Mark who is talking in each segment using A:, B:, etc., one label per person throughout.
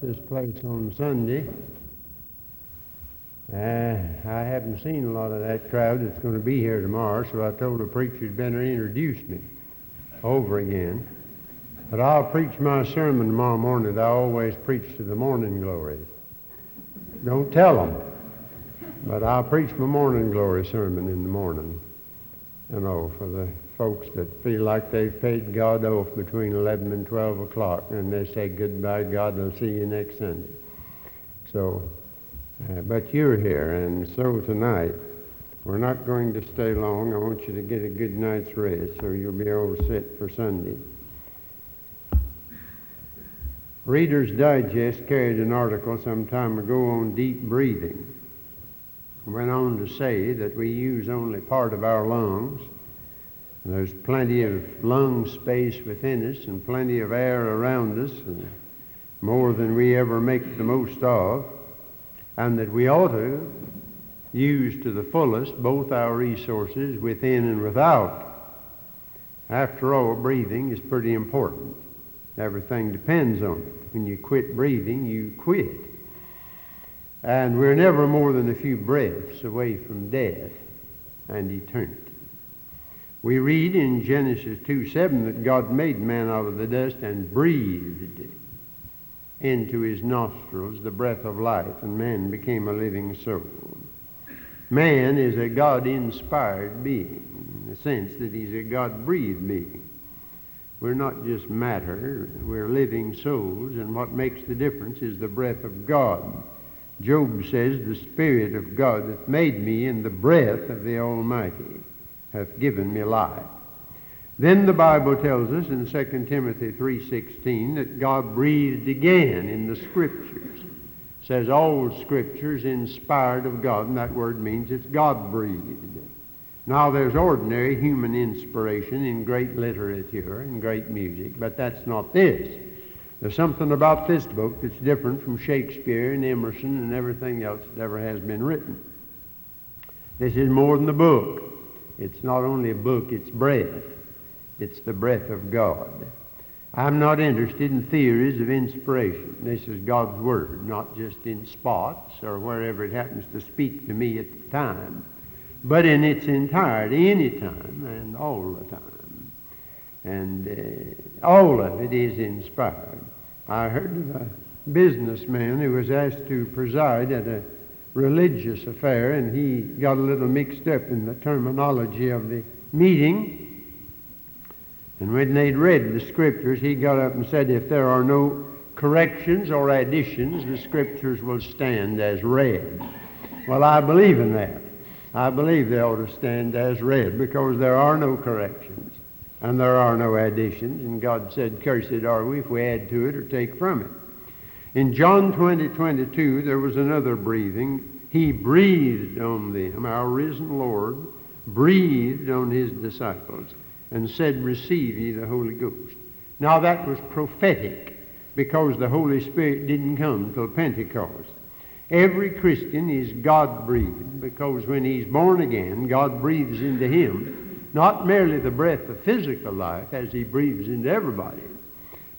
A: this place on Sunday. Uh, I haven't seen a lot of that crowd that's going to be here tomorrow, so I told the preacher he'd better introduce me over again. But I'll preach my sermon tomorrow morning that I always preach to the morning glory. Don't tell them, but I'll preach my morning glory sermon in the morning, you know, for the folks that feel like they've paid God off between 11 and 12 o'clock, and they say goodbye, God, I'll see you next Sunday. So, uh, but you're here, and so tonight, we're not going to stay long. I want you to get a good night's rest so you'll be to sit for Sunday. Reader's Digest carried an article some time ago on deep breathing. Went on to say that we use only part of our lungs there's plenty of lung space within us and plenty of air around us, and more than we ever make the most of, and that we ought to use to the fullest both our resources within and without. After all, breathing is pretty important. Everything depends on it. When you quit breathing, you quit. And we're never more than a few breaths away from death and eternity. We read in Genesis 2 7 that God made man out of the dust and breathed into his nostrils the breath of life, and man became a living soul. Man is a God inspired being in the sense that he's a God breathed being. We're not just matter, we're living souls, and what makes the difference is the breath of God. Job says, The Spirit of God hath made me in the breath of the Almighty hath given me life. Then the Bible tells us in 2 Timothy 3.16 that God breathed again in the Scriptures. It says all Scriptures inspired of God, and that word means it's God-breathed. Now there's ordinary human inspiration in great literature and great music, but that's not this. There's something about this book that's different from Shakespeare and Emerson and everything else that ever has been written. This is more than the book. It's not only a book, it's breath. It's the breath of God. I'm not interested in theories of inspiration. This is God's Word, not just in spots or wherever it happens to speak to me at the time, but in its entirety, any time and all the time. And uh, all of it is inspired. I heard of a businessman who was asked to preside at a religious affair, and he got a little mixed up in the terminology of the meeting. And when they'd read the scriptures, he got up and said, If there are no corrections or additions, the scriptures will stand as read. Well, I believe in that. I believe they ought to stand as read because there are no corrections and there are no additions. And God said, Cursed are we if we add to it or take from it. In John 20, 22, there was another breathing. He breathed on them, our risen Lord, breathed on his disciples, and said, Receive ye the Holy Ghost. Now that was prophetic because the Holy Spirit didn't come till Pentecost. Every Christian is God breathed because when he's born again, God breathes into him not merely the breath of physical life as he breathes into everybody,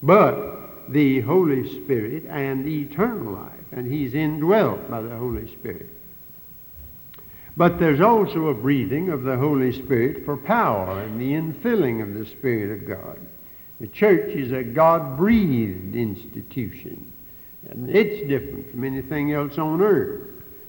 A: but the Holy Spirit and eternal life, and he's indwelt by the Holy Spirit. But there's also a breathing of the Holy Spirit for power and the infilling of the Spirit of God. The church is a God-breathed institution. And it's different from anything else on earth.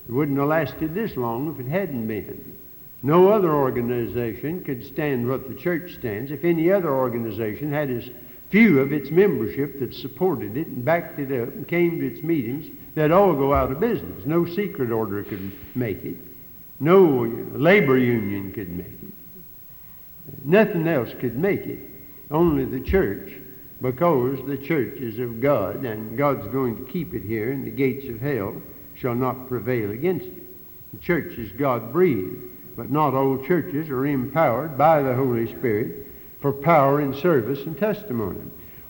A: It wouldn't have lasted this long if it hadn't been. No other organization could stand what the church stands. If any other organization had as few of its membership that supported it and backed it up and came to its meetings, they'd all go out of business. No secret order could make it. No labor union could make it. Nothing else could make it. Only the church, because the church is of God, and God's going to keep it here, and the gates of hell shall not prevail against it. The church is God breathed, but not all churches are empowered by the Holy Spirit for power and service and testimony.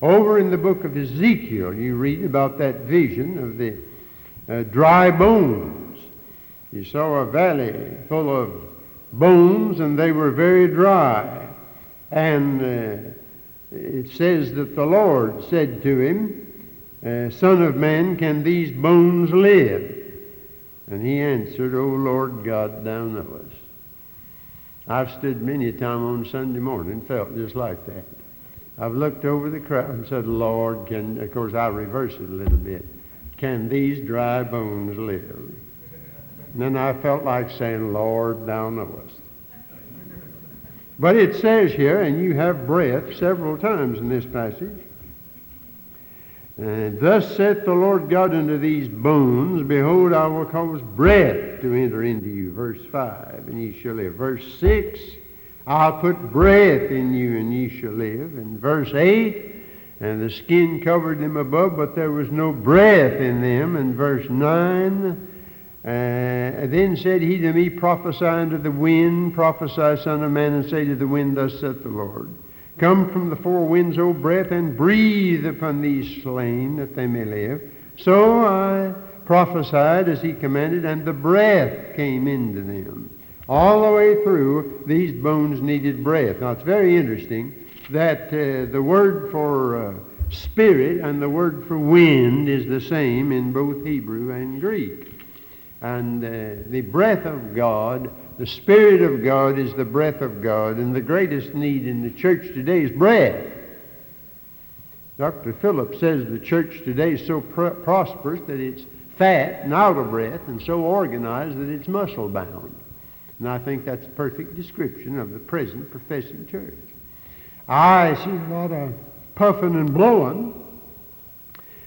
A: Over in the book of Ezekiel, you read about that vision of the uh, dry bones. You saw a valley full of bones, and they were very dry. And uh, it says that the Lord said to him, uh, Son of Man, can these bones live? And he answered, O Lord God, thou knowest. I've stood many a time on Sunday morning felt just like that. I've looked over the crowd and said, Lord, can, of course, I reverse it a little bit. Can these dry bones live? And then I felt like saying, Lord, thou knowest. But it says here, and you have breath several times in this passage, and thus saith the Lord God unto these bones, Behold, I will cause breath to enter into you. Verse 5, and ye shall live. Verse 6, I'll put breath in you, and ye shall live. And verse 8, and the skin covered them above, but there was no breath in them. And verse 9, uh, then said he to me, Prophesy unto the wind, prophesy, Son of Man, and say to the wind, Thus saith the Lord. Come from the four winds, O breath, and breathe upon these slain, that they may live. So I prophesied as he commanded, and the breath came into them. All the way through, these bones needed breath. Now, it's very interesting that uh, the word for uh, spirit and the word for wind is the same in both Hebrew and Greek. And uh, the breath of God the Spirit of God is the breath of God, and the greatest need in the church today is breath. Dr. Phillips says the church today is so pr- prosperous that it's fat and out of breath and so organized that it's muscle bound. And I think that's a perfect description of the present professing church. I see a lot of puffing and blowing.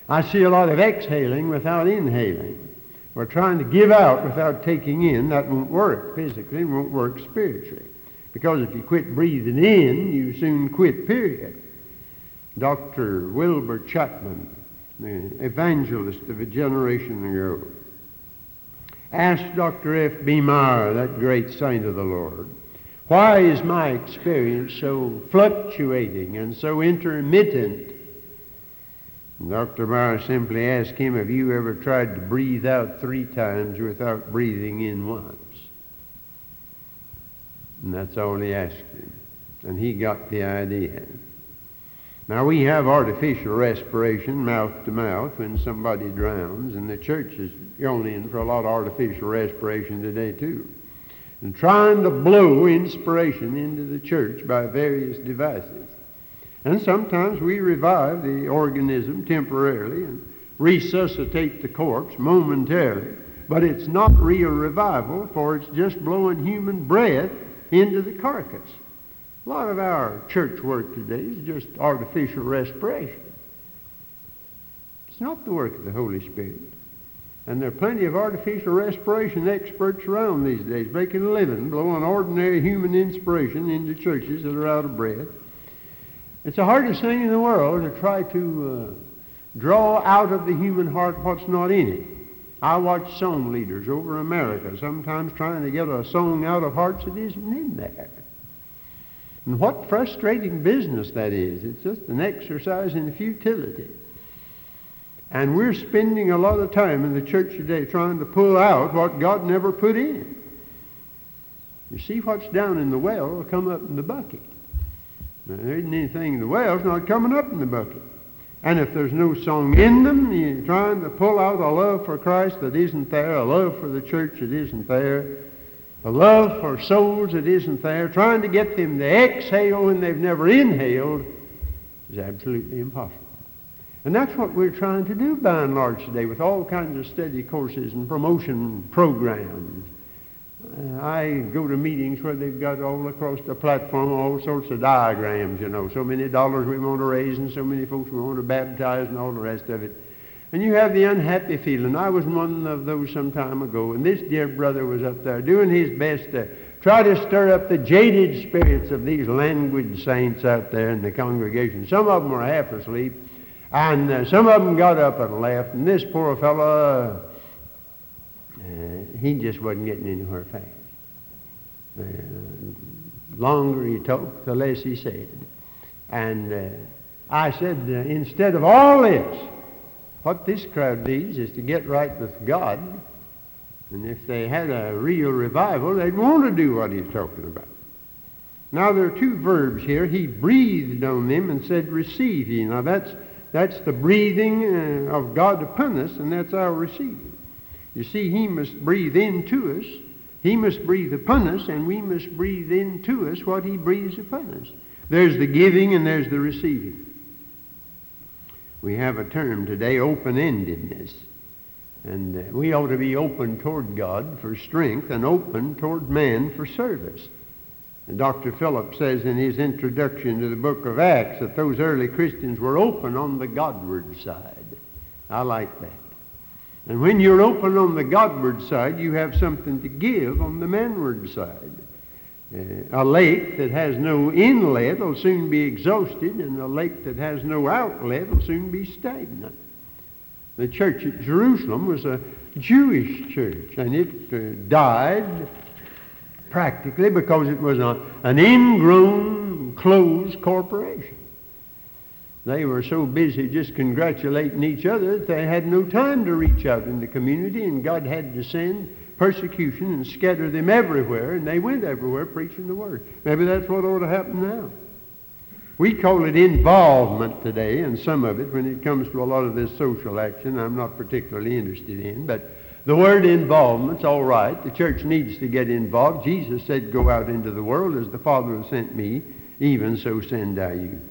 A: I see a lot of exhaling without inhaling. We're trying to give out without taking in. That won't work physically and won't work spiritually. Because if you quit breathing in, you soon quit, period. Dr. Wilbur Chapman, the evangelist of a generation ago, asked Dr. F. B. Meyer, that great saint of the Lord, why is my experience so fluctuating and so intermittent Dr. Meyer simply asked him, Have you ever tried to breathe out three times without breathing in once? And that's all he asked him. And he got the idea. Now, we have artificial respiration, mouth to mouth, when somebody drowns, and the church is going in for a lot of artificial respiration today, too. And trying to blow inspiration into the church by various devices. And sometimes we revive the organism temporarily and resuscitate the corpse momentarily. But it's not real revival, for it's just blowing human breath into the carcass. A lot of our church work today is just artificial respiration. It's not the work of the Holy Spirit. And there are plenty of artificial respiration experts around these days making a living blowing ordinary human inspiration into churches that are out of breath. It's the hardest thing in the world to try to uh, draw out of the human heart what's not in it. I watch song leaders over America sometimes trying to get a song out of hearts that isn't in there. And what frustrating business that is. It's just an exercise in futility. And we're spending a lot of time in the church today trying to pull out what God never put in. You see what's down in the well will come up in the bucket. There isn't anything in the wells not coming up in the bucket. And if there's no song in them, you're trying to pull out a love for Christ that isn't there, a love for the church that isn't there, a love for souls that isn't there, trying to get them to exhale when they've never inhaled is absolutely impossible. And that's what we're trying to do by and large today with all kinds of study courses and promotion programs I go to meetings where they've got all across the platform all sorts of diagrams, you know, so many dollars we want to raise and so many folks we want to baptize and all the rest of it. And you have the unhappy feeling. I was one of those some time ago, and this dear brother was up there doing his best to try to stir up the jaded spirits of these languid saints out there in the congregation. Some of them were half asleep, and uh, some of them got up and left, and this poor fellow uh, he just wasn't getting anywhere fast. Uh, longer he talked, the less he said. And uh, I said, uh, instead of all this, what this crowd needs is to get right with God. And if they had a real revival, they'd want to do what he's talking about. Now there are two verbs here. He breathed on them and said, receive ye. Now that's that's the breathing uh, of God upon us, and that's our receiving. You see, He must breathe into us, He must breathe upon us, and we must breathe into us what He breathes upon us. There's the giving and there's the receiving. We have a term today, open-endedness. And uh, we ought to be open toward God for strength and open toward man for service. And Dr. Phillips says in his introduction to the book of Acts that those early Christians were open on the Godward side. I like that. And when you're open on the Godward side, you have something to give on the manward side. Uh, a lake that has no inlet will soon be exhausted, and a lake that has no outlet will soon be stagnant. The church at Jerusalem was a Jewish church, and it uh, died practically because it was a, an ingrown, closed corporation. They were so busy just congratulating each other that they had no time to reach out in the community, and God had to send persecution and scatter them everywhere, and they went everywhere preaching the word. Maybe that's what ought to happen now. We call it involvement today, and some of it, when it comes to a lot of this social action, I'm not particularly interested in. But the word involvement's all right. The church needs to get involved. Jesus said, Go out into the world as the Father has sent me, even so send I you.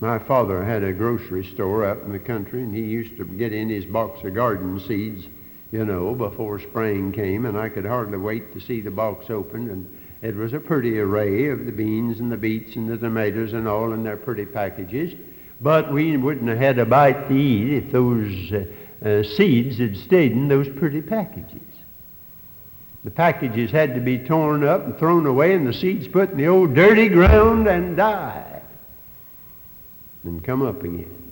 A: My father had a grocery store out in the country, and he used to get in his box of garden seeds, you know, before spring came, and I could hardly wait to see the box opened and it was a pretty array of the beans and the beets and the tomatoes and all in their pretty packages. But we wouldn't have had a bite to eat if those uh, uh, seeds had stayed in those pretty packages. The packages had to be torn up and thrown away and the seeds put in the old dirty ground and die and come up again.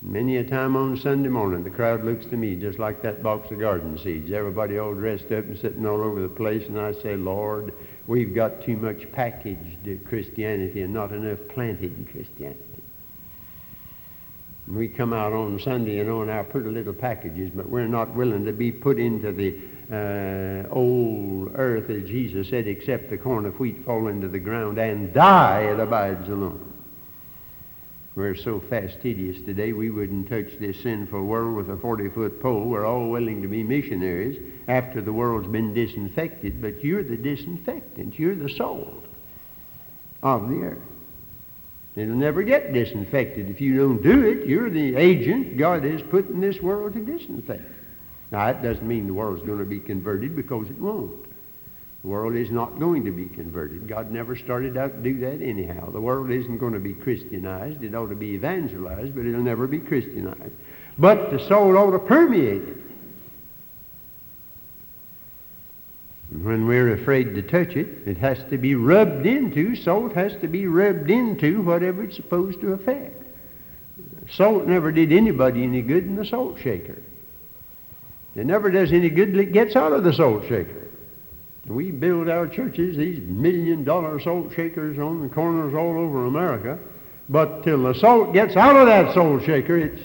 A: Many a time on Sunday morning, the crowd looks to me just like that box of garden seeds. Everybody all dressed up and sitting all over the place, and I say, Lord, we've got too much packaged Christianity and not enough planted Christianity. And we come out on Sunday, and in our pretty little packages, but we're not willing to be put into the uh, old earth, as Jesus said, except the corn of wheat fall into the ground and die, it abides alone. We're so fastidious today, we wouldn't touch this sinful world with a 40-foot pole. We're all willing to be missionaries after the world's been disinfected, but you're the disinfectant. You're the salt of the earth. It'll never get disinfected. If you don't do it, you're the agent God has put in this world to disinfect. Now, that doesn't mean the world's going to be converted because it won't. The world is not going to be converted. God never started out to do that anyhow. The world isn't going to be Christianized. It ought to be evangelized, but it'll never be Christianized. But the soul ought to permeate it. And when we're afraid to touch it, it has to be rubbed into. Salt has to be rubbed into whatever it's supposed to affect. Salt never did anybody any good in the salt shaker. It never does any good it gets out of the salt shaker. We build our churches, these million dollar salt shakers on the corners all over America, but till the salt gets out of that salt shaker, it's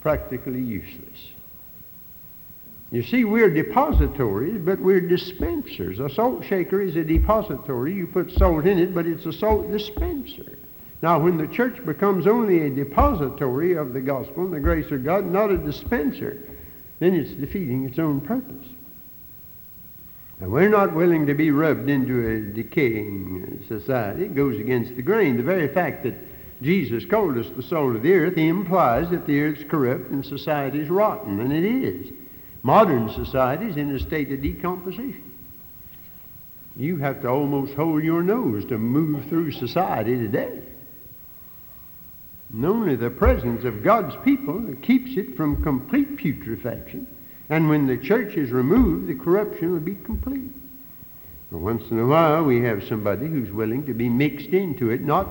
A: practically useless. You see, we're depositories, but we're dispensers. A salt shaker is a depository. You put salt in it, but it's a salt dispenser. Now, when the church becomes only a depository of the gospel and the grace of God, not a dispenser, then it's defeating its own purpose. We're not willing to be rubbed into a decaying society. It goes against the grain. The very fact that Jesus called us the salt of the earth, he implies that the earth's corrupt and society's rotten, and it is. Modern society is in a state of decomposition. You have to almost hold your nose to move through society today. And only the presence of God's people keeps it from complete putrefaction and when the church is removed, the corruption will be complete. once in a while, we have somebody who's willing to be mixed into it, not,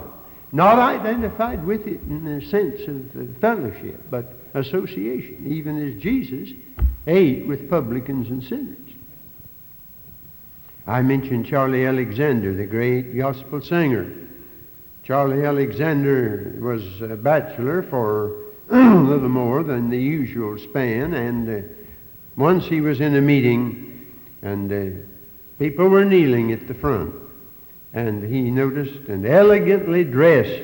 A: not identified with it in the sense of fellowship, but association, even as Jesus ate with publicans and sinners. I mentioned Charlie Alexander, the great gospel singer. Charlie Alexander was a bachelor for a little more than the usual span, and uh, once he was in a meeting, and uh, people were kneeling at the front, and he noticed an elegantly dressed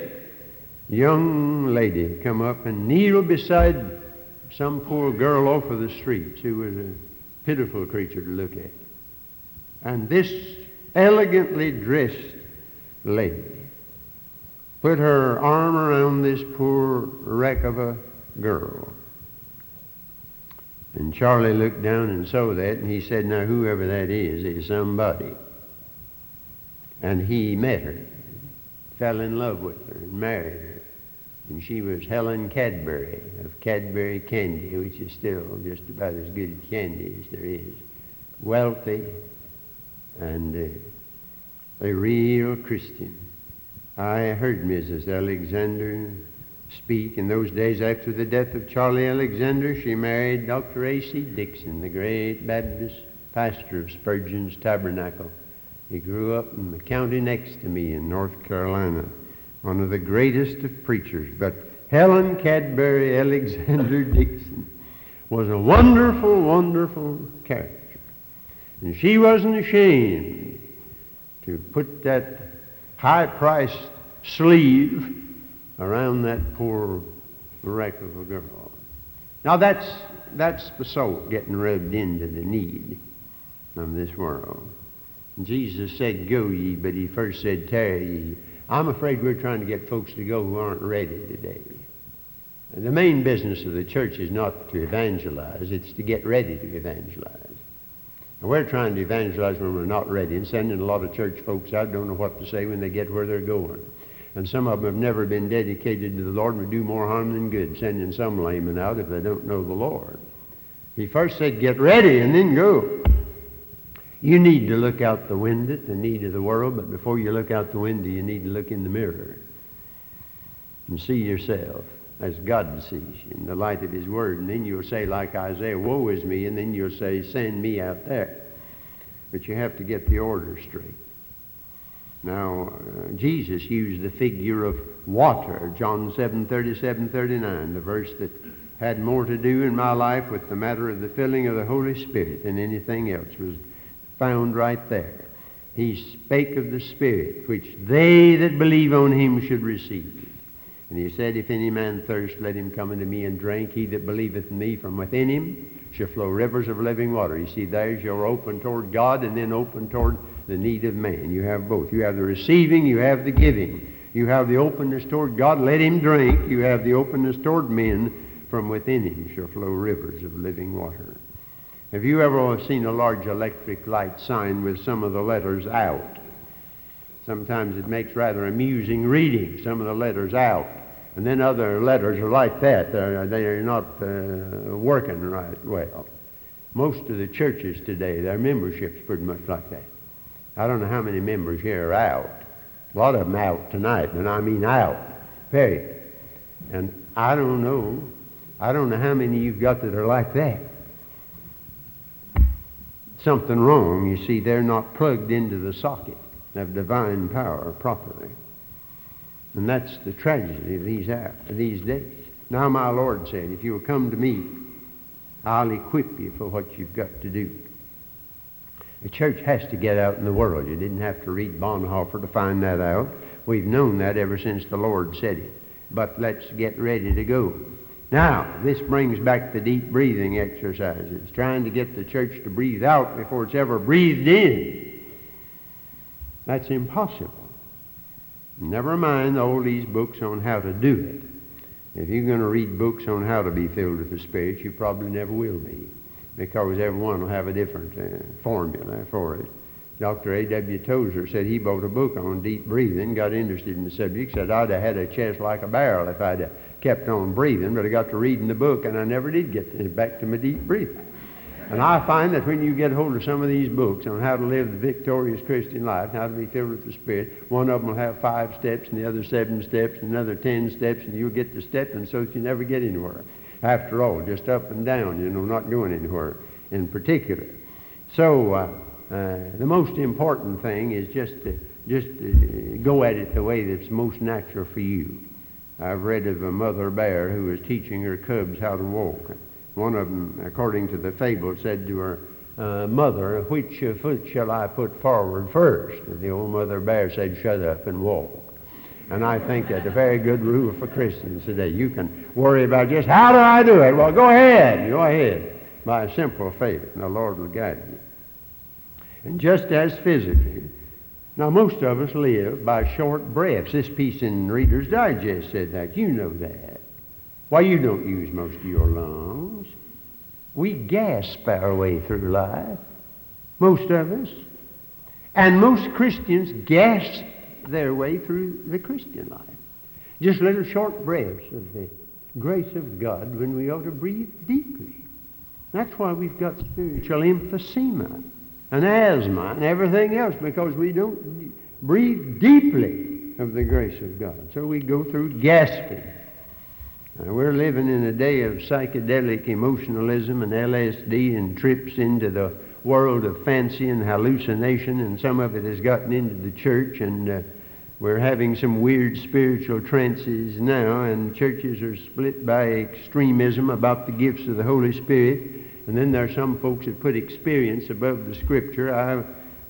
A: young lady come up and kneel beside some poor girl off of the streets who was a pitiful creature to look at. And this elegantly dressed lady put her arm around this poor wreck of a girl. And Charlie looked down and saw that, and he said, Now, whoever that is, is somebody. And he met her, fell in love with her, and married her. And she was Helen Cadbury of Cadbury Candy, which is still just about as good candy as there is. Wealthy and uh, a real Christian. I heard Mrs. Alexander speak. In those days after the death of Charlie Alexander, she married Dr. A.C. Dixon, the great Baptist pastor of Spurgeon's Tabernacle. He grew up in the county next to me in North Carolina one of the greatest of preachers. But Helen Cadbury Alexander Dixon was a wonderful, wonderful character. And she wasn't ashamed to put that high priced sleeve around that poor wreck of a girl. Now that's that's the salt getting rubbed into the need of this world. Jesus said, Go ye, but he first said, Tarry ye. I'm afraid we're trying to get folks to go who aren't ready today. The main business of the church is not to evangelize, it's to get ready to evangelize. And we're trying to evangelize when we're not ready and sending a lot of church folks out don't know what to say when they get where they're going. And some of them have never been dedicated to the Lord and would do more harm than good, sending some laymen out if they don't know the Lord. He first said, get ready and then go. You need to look out the window at the need of the world, but before you look out the window, you need to look in the mirror and see yourself as God sees you in the light of His Word. And then you'll say, like Isaiah, Woe is me, and then you'll say, Send me out there. But you have to get the order straight. Now, uh, Jesus used the figure of water, John 7, 37, 39, the verse that had more to do in my life with the matter of the filling of the Holy Spirit than anything else was found right there. He spake of the Spirit, which they that believe on him should receive. And he said, If any man thirst, let him come unto me and drink. He that believeth in me, from within him shall flow rivers of living water. You see, there's your open toward God and then open toward the need of man. You have both. You have the receiving, you have the giving. You have the openness toward God, let him drink. You have the openness toward men, from within him shall flow rivers of living water. Have you ever seen a large electric light sign with some of the letters out? Sometimes it makes rather amusing reading, some of the letters out. And then other letters are like that. They're, they're not uh, working right well. Most of the churches today, their membership's pretty much like that. I don't know how many members here are out. A lot of them out tonight, and I mean out, period. And I don't know, I don't know how many you've got that are like that something wrong. You see, they're not plugged into the socket of divine power properly. And that's the tragedy of these, these days. Now, my Lord said, if you will come to me, I'll equip you for what you've got to do. The church has to get out in the world. You didn't have to read Bonhoeffer to find that out. We've known that ever since the Lord said it. But let's get ready to go. Now, this brings back the deep breathing exercises, trying to get the church to breathe out before it's ever breathed in. That's impossible. Never mind all these books on how to do it. If you're going to read books on how to be filled with the Spirit, you probably never will be, because everyone will have a different uh, formula for it. Dr. A.W. Tozer said he bought a book on deep breathing, got interested in the subject, said I'd have had a chest like a barrel if I'd kept on breathing, but I got to reading the book and I never did get back to my deep breathing. And I find that when you get hold of some of these books on how to live the victorious Christian life, how to be filled with the Spirit, one of them will have five steps and the other seven steps and another ten steps, and you'll get to stepping so that you never get anywhere. After all, just up and down, you know, not going anywhere in particular. So uh, uh, the most important thing is just to just to go at it the way that's most natural for you. I've read of a mother bear who was teaching her cubs how to walk. One of them, according to the fable, said to her, uh, Mother, which foot shall I put forward first? And the old mother bear said, Shut up and walk. And I think that's a very good rule for Christians today. You can worry about just how do I do it? Well, go ahead. Go ahead. By simple faith, and the Lord will guide you. And just as physically, now most of us live by short breaths. This piece in Reader's Digest said that. You know that. Why, you don't use most of your lungs. We gasp our way through life, most of us. And most Christians gasp their way through the Christian life. Just little short breaths of the grace of God when we ought to breathe deeply. That's why we've got spiritual emphysema and asthma and everything else because we don't breathe deeply of the grace of God. So we go through gasping. Now, we're living in a day of psychedelic emotionalism and LSD and trips into the world of fancy and hallucination, and some of it has gotten into the church, and uh, we're having some weird spiritual trances now, and churches are split by extremism about the gifts of the Holy Spirit. And then there are some folks that put experience above the Scripture. I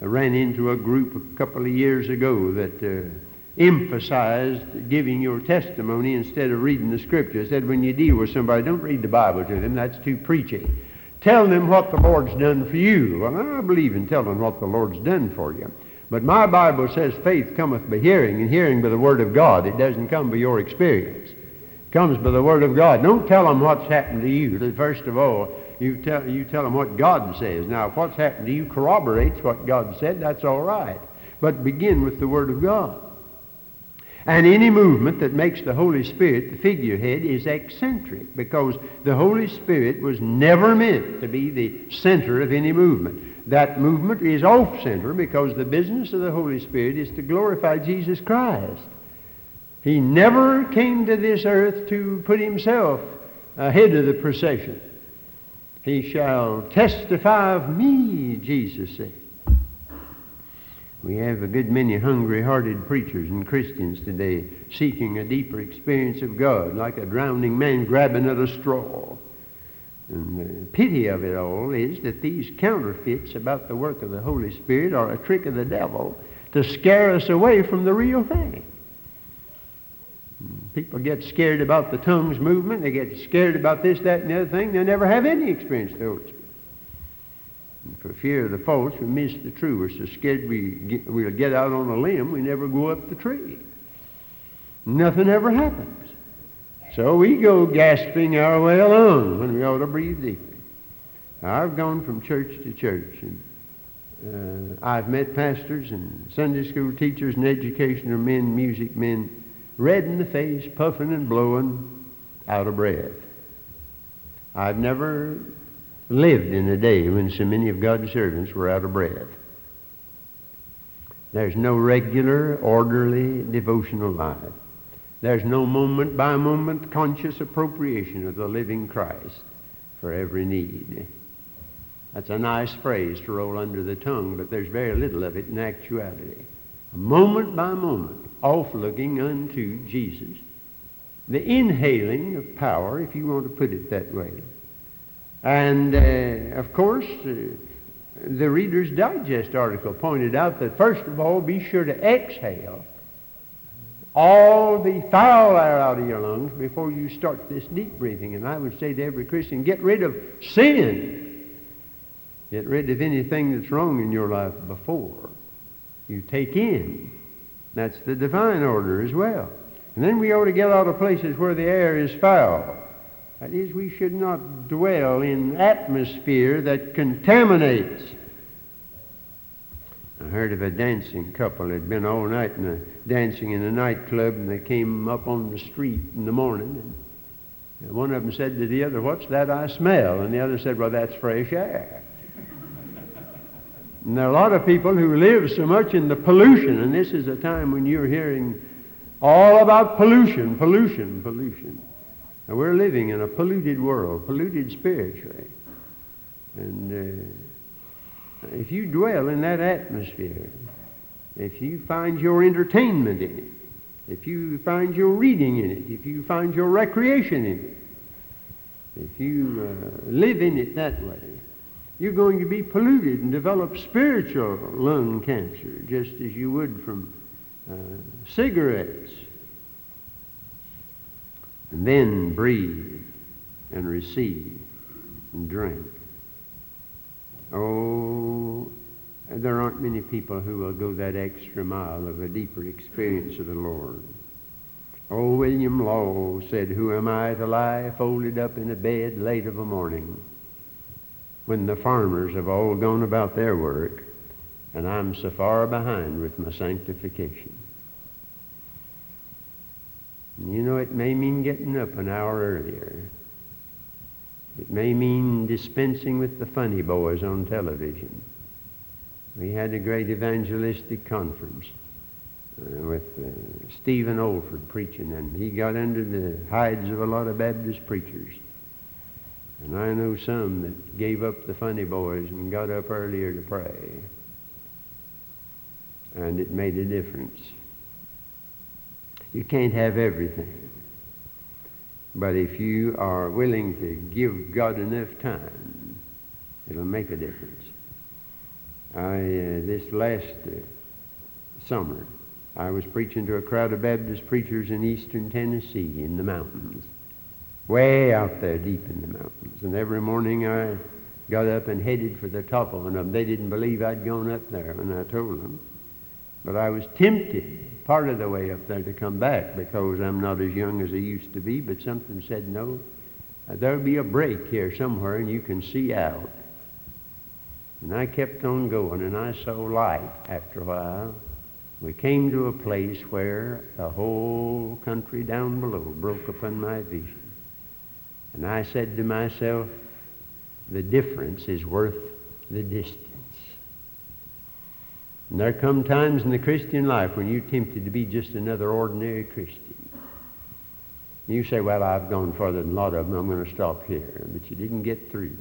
A: ran into a group a couple of years ago that uh, emphasized giving your testimony instead of reading the scripture. Said, when you deal with somebody, don't read the Bible to them. That's too preachy. Tell them what the Lord's done for you. I believe in telling what the Lord's done for you. But my Bible says faith cometh by hearing, and hearing by the Word of God. It doesn't come by your experience. It comes by the Word of God. Don't tell them what's happened to you. First of all, you tell, you tell them what God says. Now, if what's happened to you corroborates what God said, that's all right. But begin with the Word of God. And any movement that makes the Holy Spirit the figurehead is eccentric because the Holy Spirit was never meant to be the center of any movement. That movement is off center because the business of the Holy Spirit is to glorify Jesus Christ. He never came to this earth to put himself ahead of the procession. He shall testify of me, Jesus said. We have a good many hungry hearted preachers and Christians today seeking a deeper experience of God, like a drowning man grabbing at a straw. And the pity of it all is that these counterfeits about the work of the Holy Spirit are a trick of the devil to scare us away from the real thing. People get scared about the tongues movement. They get scared about this, that, and the other thing. They never have any experience of the Holy Spirit. For fear of the false, we miss the true. We're so scared we get, we'll get out on a limb, we never go up the tree. Nothing ever happens. So we go gasping our way along when we ought to breathe deeply. I've gone from church to church, and uh, I've met pastors and Sunday school teachers and educational men, music men, red in the face, puffing and blowing, out of breath. I've never lived in a day when so many of God's servants were out of breath. There's no regular, orderly devotional life. There's no moment by moment conscious appropriation of the living Christ for every need. That's a nice phrase to roll under the tongue, but there's very little of it in actuality. Moment by moment, off looking unto Jesus. The inhaling of power, if you want to put it that way. And uh, of course, uh, the Reader's Digest article pointed out that first of all, be sure to exhale all the foul air out of your lungs before you start this deep breathing. And I would say to every Christian, get rid of sin. Get rid of anything that's wrong in your life before you take in. That's the divine order as well. And then we ought to get out of places where the air is foul. That is, we should not dwell in atmosphere that contaminates. I heard of a dancing couple that had been all night in a, dancing in a nightclub, and they came up on the street in the morning. And one of them said to the other, What's that I smell? And the other said, Well, that's fresh air. and there are a lot of people who live so much in the pollution, and this is a time when you're hearing all about pollution, pollution, pollution. Now, we're living in a polluted world, polluted spiritually. And uh, if you dwell in that atmosphere, if you find your entertainment in it, if you find your reading in it, if you find your recreation in it, if you uh, live in it that way, you're going to be polluted and develop spiritual lung cancer just as you would from uh, cigarettes and then breathe and receive and drink. Oh, there aren't many people who will go that extra mile of a deeper experience of the Lord. Oh, William Law said, Who am I to lie folded up in a bed late of a morning when the farmers have all gone about their work and I'm so far behind with my sanctification? You know, it may mean getting up an hour earlier. It may mean dispensing with the funny boys on television. We had a great evangelistic conference uh, with uh, Stephen Olford preaching, and he got under the hides of a lot of Baptist preachers. And I know some that gave up the funny boys and got up earlier to pray. And it made a difference. You can't have everything. But if you are willing to give God enough time, it'll make a difference. I, uh, this last uh, summer, I was preaching to a crowd of Baptist preachers in eastern Tennessee in the mountains, way out there deep in the mountains. And every morning I got up and headed for the top of one of them. They didn't believe I'd gone up there when I told them. But I was tempted part of the way up there to come back because I'm not as young as I used to be, but something said, no, there'll be a break here somewhere and you can see out. And I kept on going and I saw light after a while. We came to a place where the whole country down below broke upon my vision. And I said to myself, the difference is worth the distance. And there come times in the Christian life when you're tempted to be just another ordinary Christian. You say, well, I've gone further than a lot of them. I'm going to stop here. But you didn't get through.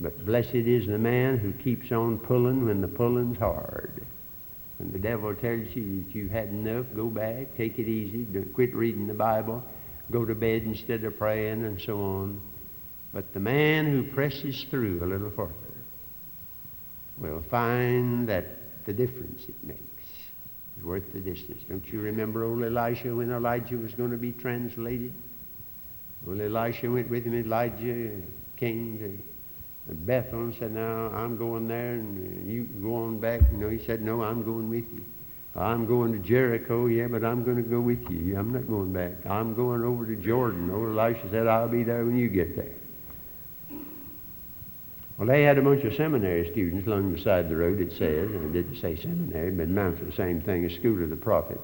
A: But blessed is the man who keeps on pulling when the pulling's hard. When the devil tells you that you've had enough, go back, take it easy, quit reading the Bible, go to bed instead of praying, and so on. But the man who presses through a little further will find that the difference it makes is worth the distance. Don't you remember old Elisha when Elijah was going to be translated? Well, Elisha went with him. Elijah came to Bethel and said, Now I'm going there and uh, you go on back. Know, he said, No, I'm going with you. I'm going to Jericho, yeah, but I'm going to go with you. I'm not going back. I'm going over to Jordan. Old Elisha said, I'll be there when you get there. Well, they had a bunch of seminary students along beside the road, it says, and it didn't say seminary, but amounts to the same thing as School of the Prophet.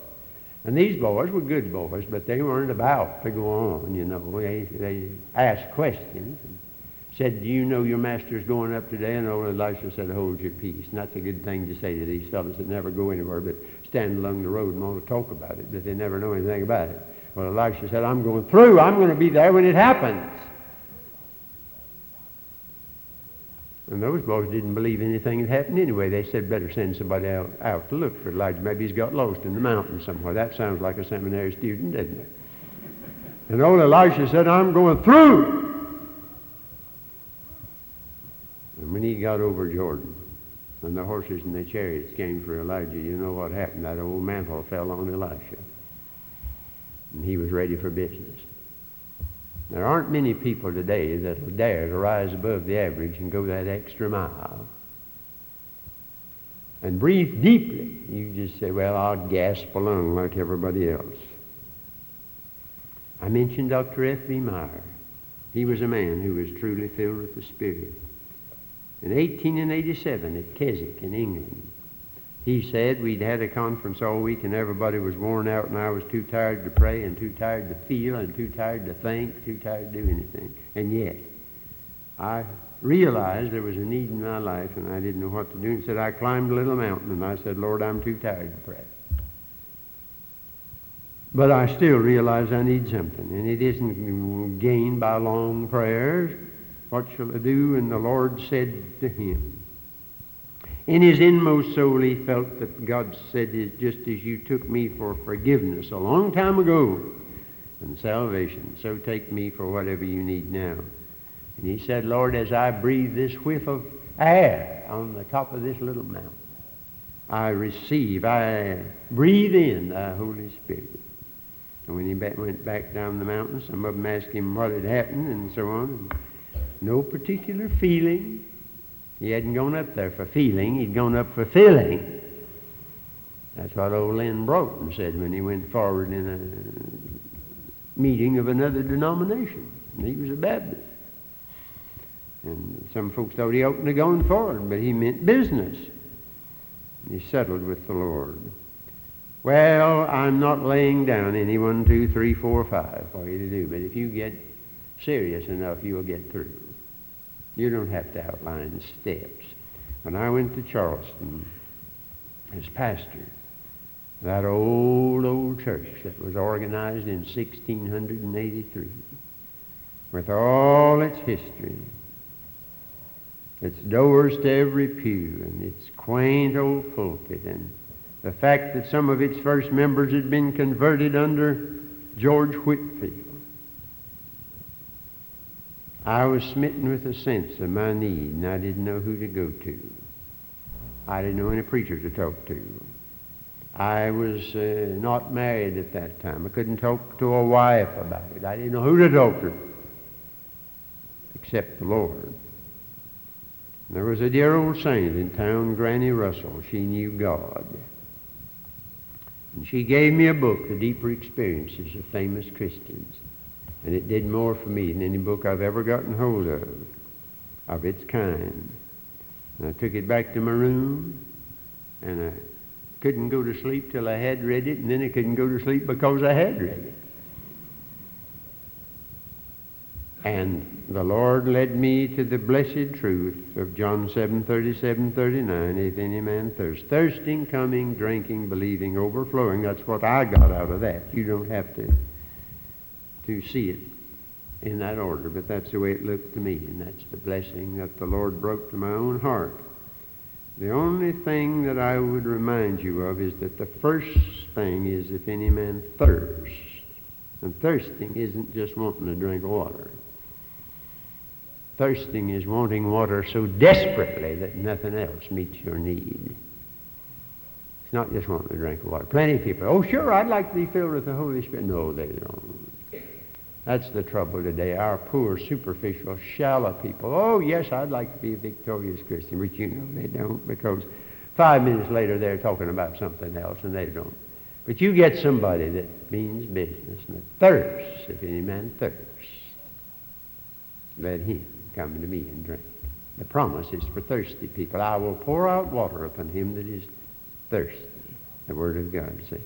A: And these boys were good boys, but they weren't about to go on, you know. They, they asked questions and said, Do you know your master's going up today? And old Elisha said, Hold your peace. And that's a good thing to say to these fellows that never go anywhere but stand along the road and want to talk about it, but they never know anything about it. Well, Elisha said, I'm going through. I'm going to be there when it happens. And those boys didn't believe anything had happened anyway. They said, better send somebody out, out to look for Elijah. Maybe he's got lost in the mountains somewhere. That sounds like a seminary student, doesn't it? And old Elisha said, I'm going through. And when he got over Jordan, and the horses and the chariots came for Elijah, you know what happened? That old mantle fell on Elisha. And he was ready for business. There aren't many people today that will dare to rise above the average and go that extra mile. And breathe deeply. You just say, well, I'll gasp along like everybody else. I mentioned Dr. F.B. Meyer. He was a man who was truly filled with the Spirit. In 1887 at Keswick in England, he said we'd had a conference all week and everybody was worn out and I was too tired to pray and too tired to feel and too tired to think, too tired to do anything. And yet, I realized there was a need in my life and I didn't know what to do. And said, I climbed a little mountain and I said, Lord, I'm too tired to pray. But I still realize I need something. And it isn't gained by long prayers. What shall I do? And the Lord said to him, in his inmost soul, he felt that God said, just as you took me for forgiveness a long time ago and salvation, so take me for whatever you need now. And he said, Lord, as I breathe this whiff of air on the top of this little mountain, I receive, I breathe in thy Holy Spirit. And when he went back down the mountain, some of them asked him what had happened and so on. And no particular feeling. He hadn't gone up there for feeling, he'd gone up for feeling. That's what old Lynn Broughton said when he went forward in a meeting of another denomination. And he was a Baptist. And some folks thought he oughtn't have gone forward, but he meant business. He settled with the Lord. Well, I'm not laying down any one, two, three, four, five for you to do, but if you get serious enough, you'll get through. You don't have to outline steps. When I went to Charleston as pastor, that old, old church that was organized in 1683, with all its history, its doors to every pew, and its quaint old pulpit, and the fact that some of its first members had been converted under George Whitefield. I was smitten with a sense of my need, and I didn't know who to go to. I didn't know any preacher to talk to. I was uh, not married at that time. I couldn't talk to a wife about it. I didn't know who to talk to except the Lord. There was a dear old saint in town, Granny Russell. She knew God. And she gave me a book, The Deeper Experiences of Famous Christians. And it did more for me than any book I've ever gotten hold of, of its kind. And I took it back to my room, and I couldn't go to sleep till I had read it, and then I couldn't go to sleep because I had read it. And the Lord led me to the blessed truth of John 7, 37, 39. If any man thirst, thirsting, coming, drinking, believing, overflowing. That's what I got out of that. You don't have to, to see it in that order, but that's the way it looked to me, and that's the blessing that the Lord broke to my own heart. The only thing that I would remind you of is that the first thing is if any man thirsts, And thirsting isn't just wanting to drink water. Thirsting is wanting water so desperately that nothing else meets your need. It's not just wanting to drink water. Plenty of people, oh, sure, I'd like to be filled with the Holy Spirit. No, they don't. That's the trouble today. Our poor, superficial, shallow people. Oh, yes, I'd like to be a victorious Christian, but you know they don't because five minutes later they're talking about something else and they don't. But you get somebody that means business and thirsts, if any man thirsts, let him come to me and drink. The promise is for thirsty people. I will pour out water upon him that is thirsty. The Word of God, see.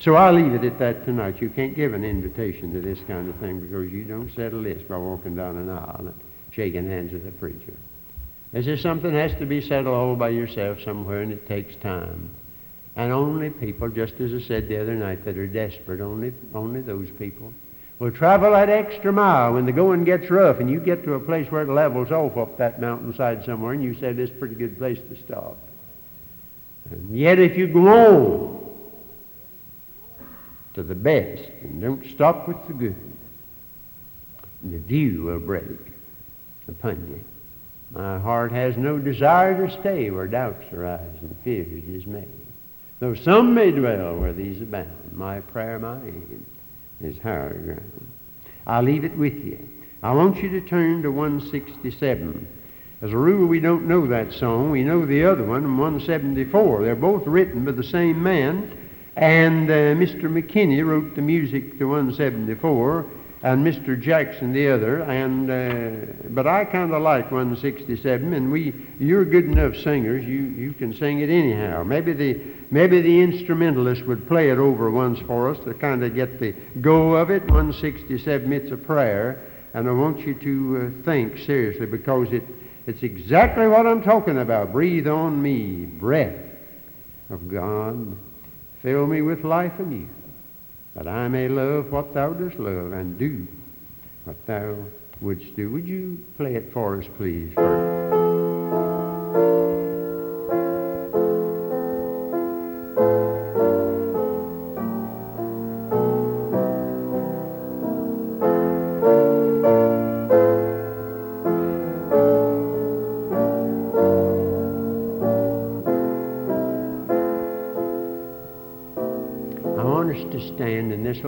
A: So I'll leave it at that tonight. You can't give an invitation to this kind of thing because you don't settle this by walking down an aisle and shaking hands with a preacher. This is something has to be settled all by yourself somewhere, and it takes time. And only people, just as I said the other night, that are desperate, only, only those people will travel that extra mile when the going gets rough and you get to a place where it levels off up that mountainside somewhere and you say this is a pretty good place to stop. And yet if you go on to the best and don't stop with the good, the view will break upon you. My heart has no desire to stay where doubts arise and fears dismay. Though some may dwell where these abound, my prayer, my aim is higher ground. I'll leave it with you. I want you to turn to 167. As a rule, we don't know that song. We know the other one, 174. They're both written by the same man, and uh, Mr. McKinney wrote the music to 174, and Mr. Jackson the other. And uh, but I kind of like 167, and we you're good enough singers. You you can sing it anyhow. Maybe the maybe the instrumentalist would play it over once for us to kind of get the go of it. 167, it's a prayer, and I want you to uh, think seriously because it it's exactly what I'm talking about. Breathe on me, breath of God. Fill me with life anew that I may love what thou dost love and do what thou wouldst do. Would you play it for us, please?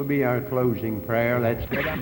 A: Will be our closing prayer. Let's get up.